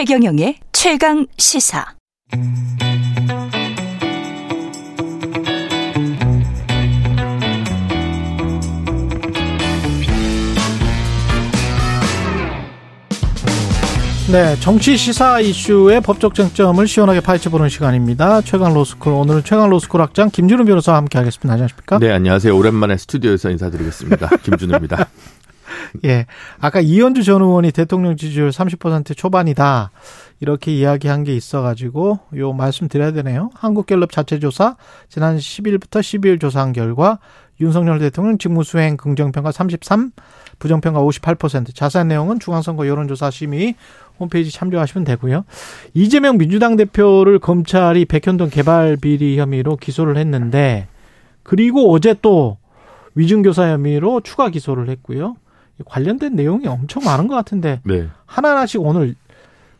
최경영의 최강 시사. 네, 정치 시사 이슈의 법적 쟁점을 시원하게 파헤쳐보는 시간입니다. 최강 로스쿨 오늘은 최강 로스쿨 학장 김준우 변호사와 함께하겠습니다. 안녕하십니까? 네, 안녕하세요. 오랜만에 스튜디오에서 인사드리겠습니다. 김준우입니다. 예, 아까 이현주 전 의원이 대통령 지지율 30% 초반이다 이렇게 이야기한 게 있어가지고 요 말씀드려야 되네요. 한국갤럽 자체 조사 지난 10일부터 12일 조사한 결과 윤석열 대통령 직무수행 긍정평가 33, 부정평가 58%. 자세한 내용은 중앙선거 여론조사 심의 홈페이지 참조하시면 되고요. 이재명 민주당 대표를 검찰이 백현동 개발 비리 혐의로 기소를 했는데 그리고 어제 또 위증교사 혐의로 추가 기소를 했고요. 관련된 내용이 엄청 많은 것 같은데 네. 하나하나씩 오늘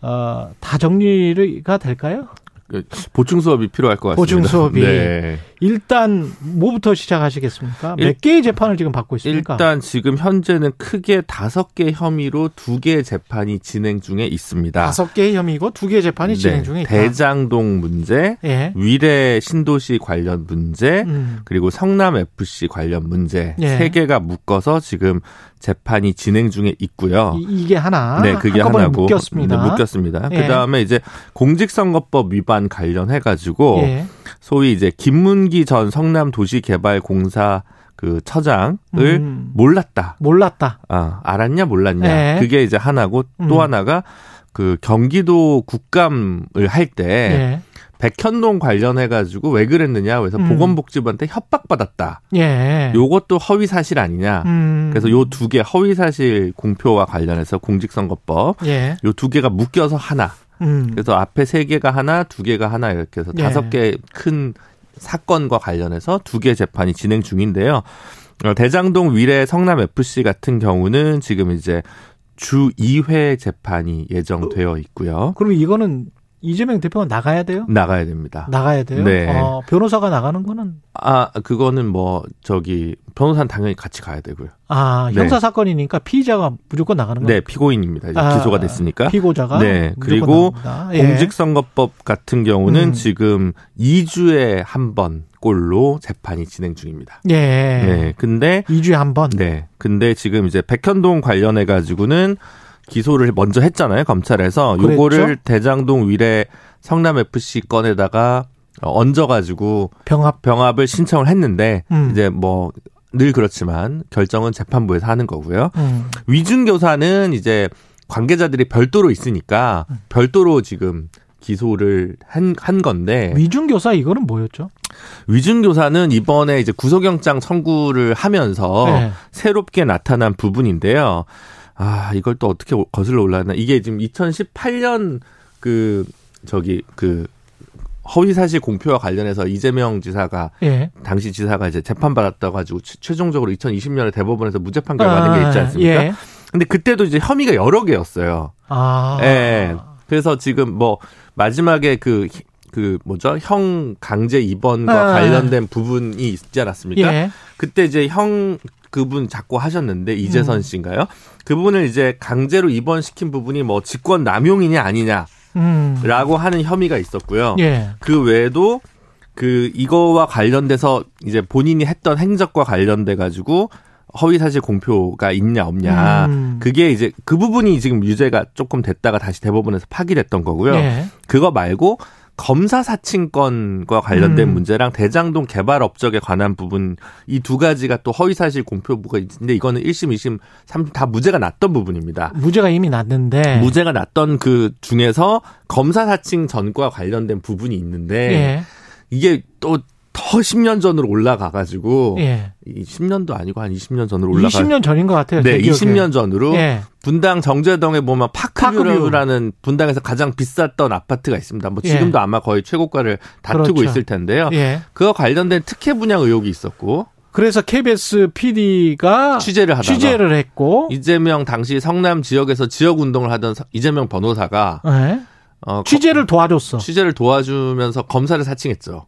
어, 다 정리가 될까요? 그 보충 수업이 필요할 것 같습니다. 보충 수업이 네. 일단 뭐부터 시작하시겠습니까? 몇 일, 개의 재판을 지금 받고 있습니까? 일단 지금 현재는 크게 다섯 개 혐의로 두 개의 재판이 진행 중에 있습니다. 다섯 개의 혐의고 두 개의 재판이 네. 진행 중에 있다. 대장동 문제, 예. 위례 신도시 관련 문제, 음. 그리고 성남 FC 관련 문제 예. 세 개가 묶어서 지금 재판이 진행 중에 있고요. 이, 게 하나. 네, 그게 하나고. 묶였습니다. 네, 묶였습니다. 예. 그다음에 이제 공직선거법 위반 관련해 가지고 예. 소위 이제 김문기 전 성남도시개발공사 그 처장을 음. 몰랐다. 몰랐다. 아, 알았냐 몰랐냐. 네. 그게 이제 하나고 또 음. 하나가 그 경기도 국감을 할때 네. 백현동 관련해 가지고 왜 그랬느냐 그래서 음. 보건복지부한테 협박받았다. 예. 요것도 허위 사실 아니냐. 음. 그래서 요 두 개 허위 사실 공표와 관련해서 공직선거법 예. 요두 개가 묶여서 하나. 음. 그래서 앞에 세 개가 하나, 두 개가 하나 이렇게 해서 예. 다섯 개큰 사건과 관련해서 두 개 재판이 진행 중인데요. 어, 대장동 위례 성남 FC 같은 경우는 지금 이제 주 2회 재판이 예정되어 있고요. 그럼 이거는 이재명 대표가 나가야 돼요? 나가야 됩니다. 나가야 돼요? 네. 어, 변호사가 나가는 거는? 아, 그거는 뭐, 저기, 변호사는 당연히 같이 가야 되고요. 아, 네. 형사 사건이니까 피의자가 무조건 나가는 거예요? 네, 피고인입니다. 아, 기소가 됐으니까. 피고자가? 네. 그리고 예. 공직선거법 같은 경우는 음. 지금 2주에 한 번 꼴로 재판이 진행 중입니다. 예. 네. 근데 2주에 한 번? 네. 근데 지금 이제 백현동 관련해 가지고는 기소를 먼저 했잖아요 검찰에서 그랬죠? 요거를 대장동 위례 성남 FC 건에다가 얹어가지고 병합 병합을 신청을 했는데 음. 이제 뭐 늘 그렇지만 결정은 재판부에서 하는 거고요. 음. 위준 교사는 이제 관계자들이 별도로 있으니까 음. 별도로 지금 기소를 한, 한 건데. 위준교사 이거는 뭐였죠? 위준교사는 이번에 이제 구속영장 청구를 하면서 네. 새롭게 나타난 부분인데요. 아, 이걸 또 어떻게 거슬러 올라왔나. 이게 지금 2018년 그, 저기, 그, 허위 사실 공표와 관련해서 이재명 지사가 예. 당시 지사가 이제 재판 받았다 가지고 최종적으로 2020년에 대법원에서 무죄 판결 받은 게 있지 아, 않습니까? 예. 근데 그때도 이제 혐의가 여러 개였어요. 아. 예. 그래서 지금 뭐 마지막에 그, 그 뭐죠? 형 강제 입원과 아. 관련된 부분이 있지 않았습니까? 예. 그때 이제 형 그분 자꾸 하셨는데 이재선 음. 씨인가요? 그분을 이제 강제로 입원시킨 부분이 뭐 직권 남용이냐 아니냐. 음. 라고 하는 혐의가 있었고요. 예. 그 외에도 그 이거와 관련돼서 이제 본인이 했던 행적과 관련돼 가지고 허위 사실 공표가 있냐 없냐. 음. 그게 이제 그 부분이 지금 유죄가 조금 됐다가 다시 대법원에서 파기됐던 거고요. 예. 그거 말고 검사 사칭권과 관련된 음. 문제랑 대장동 개발 업적에 관한 부분 이 두 가지가 또 허위 사실 공표부가 있는데 이거는 1심, 2심, 3심 다 무죄가 났던 부분입니다. 무죄가 이미 났는데 무죄가 났던 그 중에서 검사 사칭 전과 관련된 부분이 있는데 예. 이게 또 더 10년 전으로 올라가 가지고 예. 10년도 아니고 한 20년 전으로 올라가. 20년 전인 것 같아요. 네, 20년 전으로 예. 분당 정제동에 보면 파크뷰라는 분당에서 가장 비쌌던 아파트가 있습니다. 뭐 예. 지금도 예. 아마 거의 최고가를 다투고 그렇죠. 있을 텐데요. 예. 그와 관련된 특혜 분양 의혹이 있었고. 그래서 KBS PD가 취재를 하다가 취재를 했고 이재명 당시 성남 지역에서 지역 운동을 하던 이재명 변호사가 예. 어, 취재를 도와줬어. 취재를 도와주면서 검사를 사칭했죠.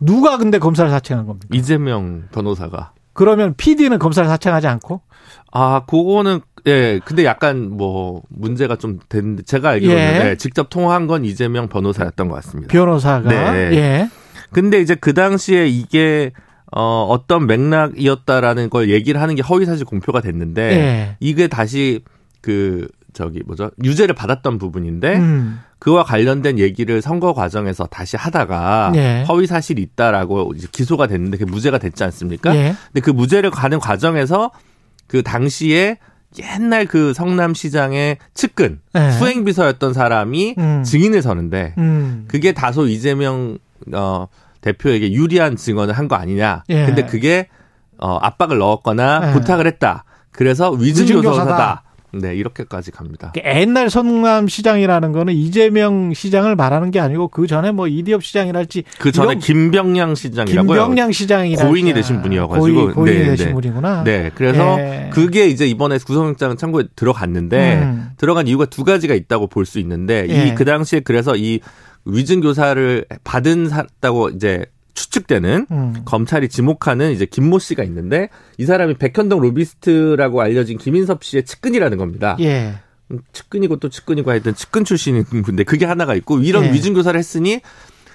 누가 근데 검사를 사칭한 겁니까? 이재명 변호사가. 그러면 PD는 검사를 사칭하지 않고? 아, 그거는 예, 근데 약간 뭐 문제가 좀 됐는데 제가 알기로는 예. 네, 직접 통화한 건 이재명 변호사였던 것 같습니다. 변호사가 네. 예. 근데 이제 그 당시에 이게 어 어떤 맥락이었다라는 걸 얘기를 하는 게 허위사실 공표가 됐는데 예. 이게 다시 그 저기 뭐죠 유죄를 받았던 부분인데 음. 그와 관련된 얘기를 선거 과정에서 다시 하다가 예. 허위 사실이 있다라고 기소가 됐는데 그게 무죄가 됐지 않습니까? 예. 근데 그 무죄를 가는 과정에서 그 당시에 옛날 그 성남시장의 측근 예. 수행비서였던 사람이 음. 증인을 서는데 음. 그게 다소 이재명 어 대표에게 유리한 증언을 한 거 아니냐. 예. 근데 그게 어 압박을 넣었거나 예. 부탁을 했다. 그래서 위증교사다. 네, 이렇게까지 갑니다. 옛날 성남 시장이라는 거는 이재명 시장을 말하는 게 아니고 그 전에 뭐 이디업 시장이랄지 그 전에 김병량 시장이라고요. 김병량 시장이 고인이 되신 분이어가지고 고인, 고인이 네, 되신 네. 분이구나. 네, 그래서 네. 그게 이제 이번에 구속영장 참고에 들어갔는데 음. 들어간 이유가 두 가지가 있다고 볼 수 있는데 이그 당시에 그래서 이 위증 교사를 받은 샀다고 이제 추측되는 음. 검찰이 지목하는 이제 김모 씨가 있는데 이 사람이 백현동 로비스트라고 알려진 김인섭 씨의 측근이라는 겁니다. 예. 음, 측근이고 또 측근이고 하여튼 측근 출신인 분데 그게 하나가 있고 이런 예. 위증 교사를 했으니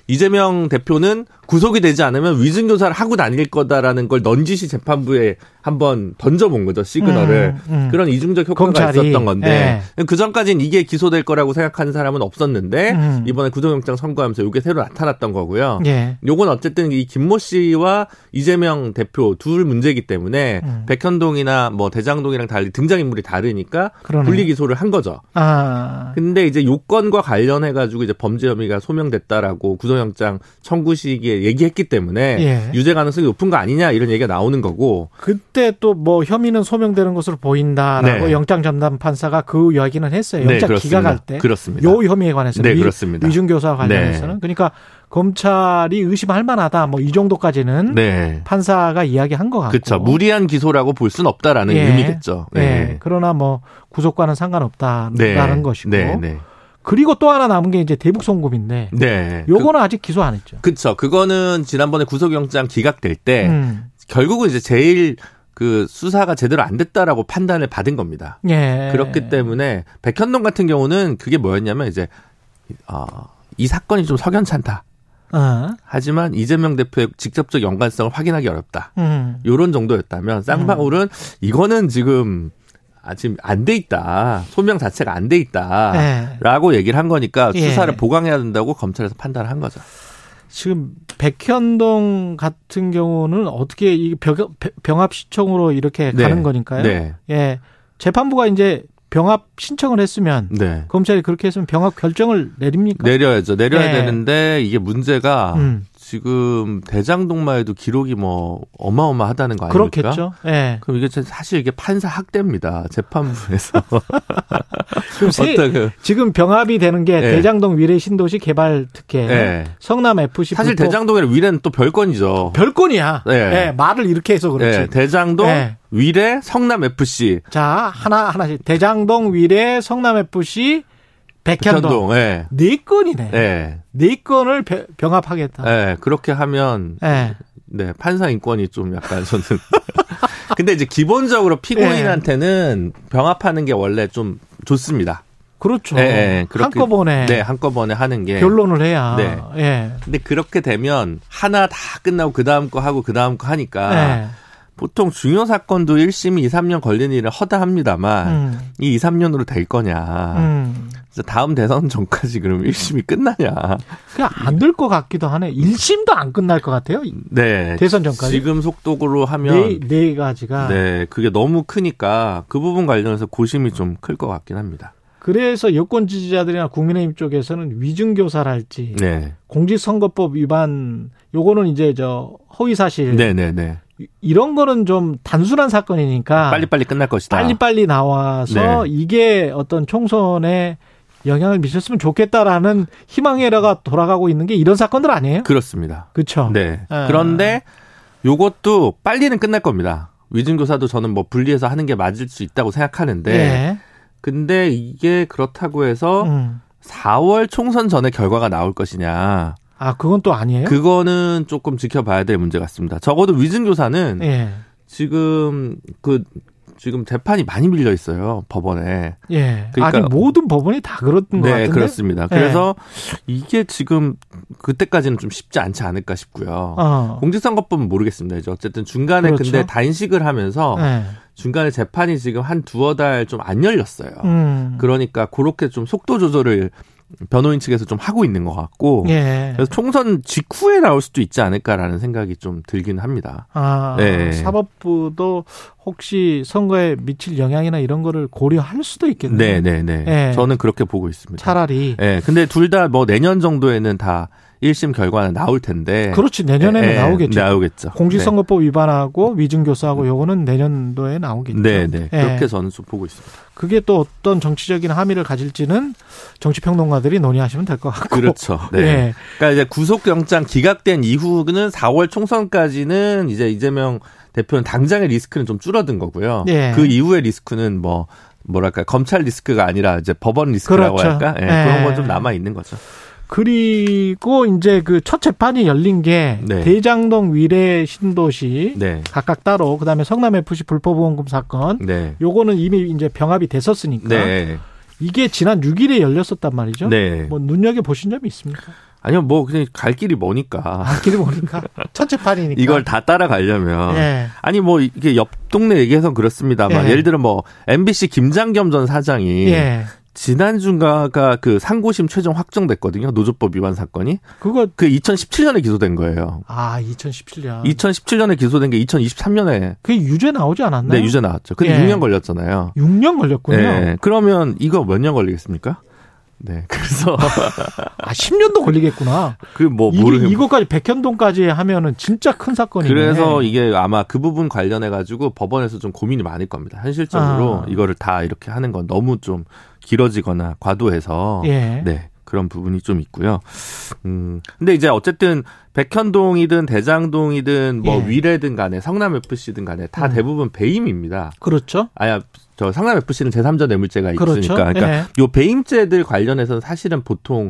이재명 대표는 구속이 되지 않으면 위증교사를 하고 다닐 거다라는 걸 넌지시 재판부에 한번 던져본 거죠 시그널을 음, 음. 그런 이중적 효과가 검찰이, 있었던 건데 예. 그 전까지는 이게 기소될 거라고 생각하는 사람은 없었는데 음. 이번에 구속영장 선고하면서 이게 새로 나타났던 거고요. 예. 요건 어쨌든 이 김모 씨와 이재명 대표 둘 문제이기 때문에 음. 백현동이나 뭐 대장동이랑 달리 등장 인물이 다르니까 그러네. 분리 기소를 한 거죠. 아. 근데 이제 요건과 관련해 가지고 이제 범죄 혐의가 소명됐다라고 구속영장 청구 시기에 얘기했기 때문에 예. 유죄 가능성이 높은 거 아니냐 이런 얘기가 나오는 거고 그때 또 뭐 혐의는 소명되는 것으로 보인다라고 네. 영장 전담 판사가 그 이야기는 했어요. 영장 네, 기각할 때. 그렇습니다. 요 혐의에 관해서는 네, 그렇습니다. 위중 교사 관련해서는 네. 그러니까 검찰이 의심할 만하다. 뭐 이 정도까지는 네. 판사가 이야기한 것 같고. 그렇죠. 무리한 기소라고 볼 수는 없다라는 예. 의미겠죠. 네. 네. 그러나 뭐 구속과는 상관없다라는 네. 것이고. 네. 그리고 또 하나 남은 게 이제 대북 송금인데. 네. 요거는 그, 아직 기소 안 했죠. 그렇죠. 그거는 지난번에 구속영장 기각될 때 음. 결국은 이제 제일 그 수사가 제대로 안 됐다라고 판단을 받은 겁니다. 예. 그렇기 때문에 백현동 같은 경우는 그게 뭐였냐면 이제 어, 이 사건이 좀 석연찮다. 어. 하지만 이재명 대표의 직접적 연관성을 확인하기 어렵다. 음. 요런 정도였다면 쌍방울은 음. 이거는 지금 아, 지금 안돼 있다. 소명 자체가 안 돼 있다. 네. 라고 얘기를 한 거니까 예. 수사를 예. 보강해야 된다고 검찰에서 판단을 한 거죠. 지금 백현동 같은 경우는 어떻게 이 병합 시청으로 이렇게 네. 가는 거니까요. 네. 예. 재판부가 이제 병합 신청을 했으면 네. 검찰이 그렇게 했으면 병합 결정을 내립니까? 내려야죠. 내려야 네. 되는데 이게 문제가 음. 지금 대장동마에도 기록이 뭐 어마어마하다는 거 아닙니까? 그렇겠죠. 예. 그럼 이게 사실 이게 판사 학대입니다. 재판부에서. 그럼 세, 지금 병합이 되는 게 예. 대장동 위례 신도시 개발 특혜, 예. 성남 FC 사실 대장동이랑 위례는 또 별건이죠. 별건이야. 예. 예. 말을 이렇게 해서 그렇지. 예. 대장동 예. 위례 성남 FC. 자 하나 하나씩 대장동 위례 성남 FC 백현동. 백현동 예. 네 건이네. 예. 네 건을 병합하겠다. 예. 그렇게 하면 예. 네, 판사 인권이 좀 약간 저는 근데 이제 기본적으로 피고인한테는 예. 병합하는 게 원래 좀 좋습니다. 그렇죠. 예, 예. 한꺼번에 네, 한꺼번에 하는 게 결론을 해야. 네. 예. 근데 그렇게 되면 하나 다 끝나고 그 다음 거 하고 그 다음 거 하니까 예. 보통 중요 사건도 1심 2, 3년 걸리는 일은 허다합니다만 음. 이 2, 3년으로 될 거냐. 음. 그래서 다음 대선 전까지 그럼 1심이 끝나냐. 그냥 안 될 것 같기도 하네. 1심도 안 끝날 것 같아요. 네. 대선 전까지. 지금 속도로 하면 네, 네 가지가 네, 그게 너무 크니까 그 부분 관련해서 고심이 좀 클 것 같긴 합니다. 그래서 여권 지지자들이나 국민의힘 쪽에서는 위증교사랄지 네. 공직선거법 위반 요거는 이제 저 허위 사실 네네네. 네, 네. 이런 거는 좀 단순한 사건이니까 빨리빨리 끝날 것이다. 빨리빨리 나와서 네. 이게 어떤 총선에 영향을 미쳤으면 좋겠다라는 희망에라가 돌아가고 있는 게 이런 사건들 아니에요? 그렇습니다. 그렇죠. 네. 아. 그런데 요것도 빨리는 끝날 겁니다. 위증교사도 저는 뭐 분리해서 하는 게 맞을 수 있다고 생각하는데 네. 근데 이게 그렇다고 해서 음. 4월 총선 전에 결과가 나올 것이냐. 아, 그건 또 아니에요? 그거는 조금 지켜봐야 될 문제 같습니다. 적어도 위증교사는 예. 지금 그 지금 재판이 많이 밀려 있어요 법원에. 예. 그러니까 아니 모든 법원이 다거 네, 같은데. 그렇습니다. 예. 그래서 이게 지금 그때까지는 좀 쉽지 않지 않을까 싶고요. 어. 공직선거법은 모르겠습니다. 이제 어쨌든 중간에 그렇죠. 근데 단식을 하면서 예. 중간에 재판이 지금 한 두어 달 좀 안 열렸어요. 음. 그러니까 그렇게 좀 속도 조절을 변호인 측에서 좀 하고 있는 것 같고 예. 그래서 총선 직후에 나올 수도 있지 않을까라는 생각이 좀 들긴 합니다. 아, 네. 사법부도 혹시 선거에 미칠 영향이나 이런 거를 고려할 수도 있겠네요. 네, 네, 네. 예. 저는 그렇게 보고 있습니다. 차라리. 네, 근데 둘 다 뭐 내년 정도에는 다 1심 결과는 나올 텐데. 그렇지 내년에는 에, 예, 예. 나오겠죠. 나오겠죠. 공직선거법 네. 위반하고 위증교사하고 요거는 내년도에 나오겠죠. 네, 네. 예. 그렇게 저는 좀 보고 있습니다. 그게 또 어떤 정치적인 함의를 가질지는 정치평론가들이 논의하시면 될 것 같고. 그렇죠. 네. 네. 그러니까 이제 구속영장 기각된 이후는 4월 총선까지는 이제 이재명 대표는 당장의 리스크는 좀 줄어든 거고요. 네. 그 이후의 리스크는 뭐 뭐랄까 검찰 리스크가 아니라 이제 법원 리스크라고 그렇죠. 할까? 네. 그런 건 좀 남아 있는 거죠. 그리고 이제 그 첫 재판이 열린 게 네. 대장동 위례 신도시 네. 각각 따로 그다음에 성남 FC 불법 보험금 사건 네. 요거는 이미 이제 병합이 됐었으니까 네. 이게 지난 6일에 열렸었단 말이죠. 네. 뭐 눈여겨 보신 점이 있습니까? 아니요, 뭐 그냥 갈 길이 뭐니까. 갈 길이 뭐니까. 첫 재판이니까. 이걸 다 따라가려면. 네. 아니 뭐 이게 옆 동네 얘기해서 그렇습니다만 네. 예를 들어 뭐 MBC 김장겸 전 사장이 네. 지난주가 그 상고심 최종 확정됐거든요. 노조법 위반 사건이. 그거 그 2017년에 기소된 거예요. 아, 2017년. 2017년에 기소된 게 2023년에. 그게 유죄 나오지 않았나요? 네, 유죄 나왔죠. 근데 예. 6년 걸렸잖아요. 6년 걸렸군요. 네. 그러면 이거 몇 년 걸리겠습니까? 네. 그래서 아 10년도 걸리겠구나. 그뭐 모르 이거까지 백현동까지 하면은 진짜 큰 사건이네. 그래서 이게 아마 그 부분 관련해 가지고 법원에서 좀 고민이 많을 겁니다. 현실적으로 아. 이거를 다 이렇게 하는 건 너무 좀 길어지거나 과도해서 예. 네. 그런 부분이 좀 있고요. 음, 근데 이제 어쨌든 백현동이든 대장동이든 뭐 예. 위례든 간에 성남 FC든 간에 다 음. 대부분 배임입니다. 그렇죠. 아야 저 성남 FC는 제3자 뇌물죄가 그렇죠. 있으니까 그러니까 예. 요 배임죄들 관련해서 사실은 보통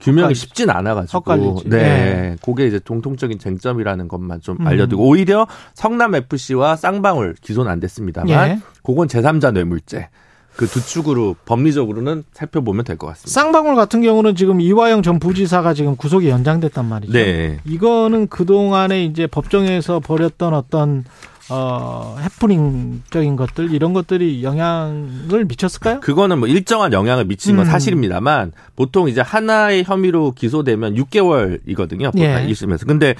규명이 쉽진 않아가지고 네, 네, 그게 이제 공통적인 쟁점이라는 것만 좀 음. 알려두고 오히려 성남 FC와 쌍방울 기소는 안 됐습니다만 예. 그건 제3자 뇌물죄. 그 두 축으로 법리적으로는 살펴보면 될 것 같습니다. 쌍방울 같은 경우는 지금 이화영 전 부지사가 지금 구속이 연장됐단 말이죠. 네. 이거는 그동안에 이제 법정에서 벌였던 어떤 어, 해프닝적인 것들 이런 것들이 영향을 미쳤을까요? 그거는 뭐 일정한 영향을 미친 건 음. 사실입니다만 보통 이제 하나의 혐의로 기소되면 6개월이거든요. 예. 1심에서. 근데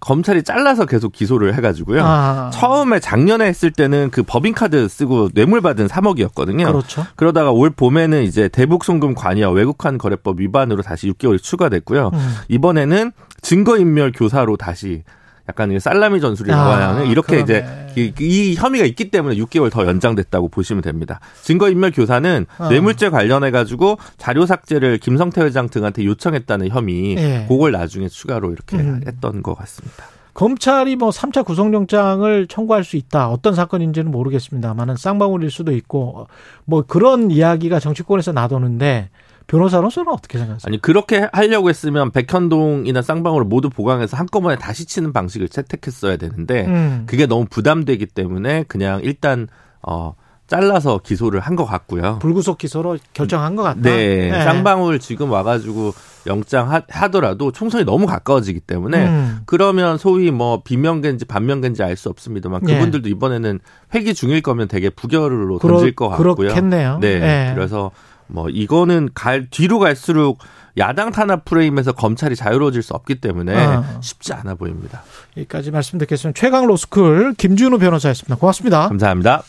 검찰이 잘라서 계속 기소를 해 가지고요. 아. 처음에 작년에 했을 때는 그 법인카드 쓰고 뇌물 받은 3억이었거든요. 그렇죠. 그러다가 올 봄에는 이제 대북 송금 관여 외국환 거래법 위반으로 다시 6개월이 추가됐고요. 음. 이번에는 증거인멸 교사로 다시 약간 살라미 전술이라고 아, 하는 이렇게 그러네. 이제 이, 이, 혐의가 있기 때문에 6개월 더 연장됐다고 보시면 됩니다. 증거인멸 교사는 어. 뇌물죄 관련해 가지고 자료 삭제를 김성태 회장 등한테 요청했다는 혐의, 네. 그걸 나중에 추가로 이렇게 음. 했던 것 같습니다. 검찰이 뭐 3차 구속영장을 청구할 수 있다. 어떤 사건인지는 모르겠습니다만은 쌍방울일 수도 있고 뭐 그런 이야기가 정치권에서 나도는데 변호사로서는 어떻게 생각하세요? 아니 그렇게 하려고 했으면 백현동이나 쌍방울을 모두 보강해서 한꺼번에 다시 치는 방식을 채택했어야 되는데 음. 그게 너무 부담되기 때문에 그냥 일단 어 잘라서 기소를 한 것 같고요. 불구속 기소로 결정한 것 같다. 네, 네. 쌍방울 지금 와가지고 영장 하, 더라도 총선이 너무 가까워지기 때문에 음. 그러면 소위 뭐 비명계인지 반명계인지 알 수 없습니다만 네. 그분들도 네. 이번에는 회기 중일 거면 되게 부결로 던질 것 같고요. 그렇겠네요. 네, 네. 그래서 뭐 이거는 갈 뒤로 갈수록 야당 탄압 프레임에서 검찰이 자유로워질 수 없기 때문에 아. 쉽지 않아 보입니다. 여기까지 말씀 듣겠습니다. 최강 로스쿨 김준우 변호사였습니다. 고맙습니다. 감사합니다.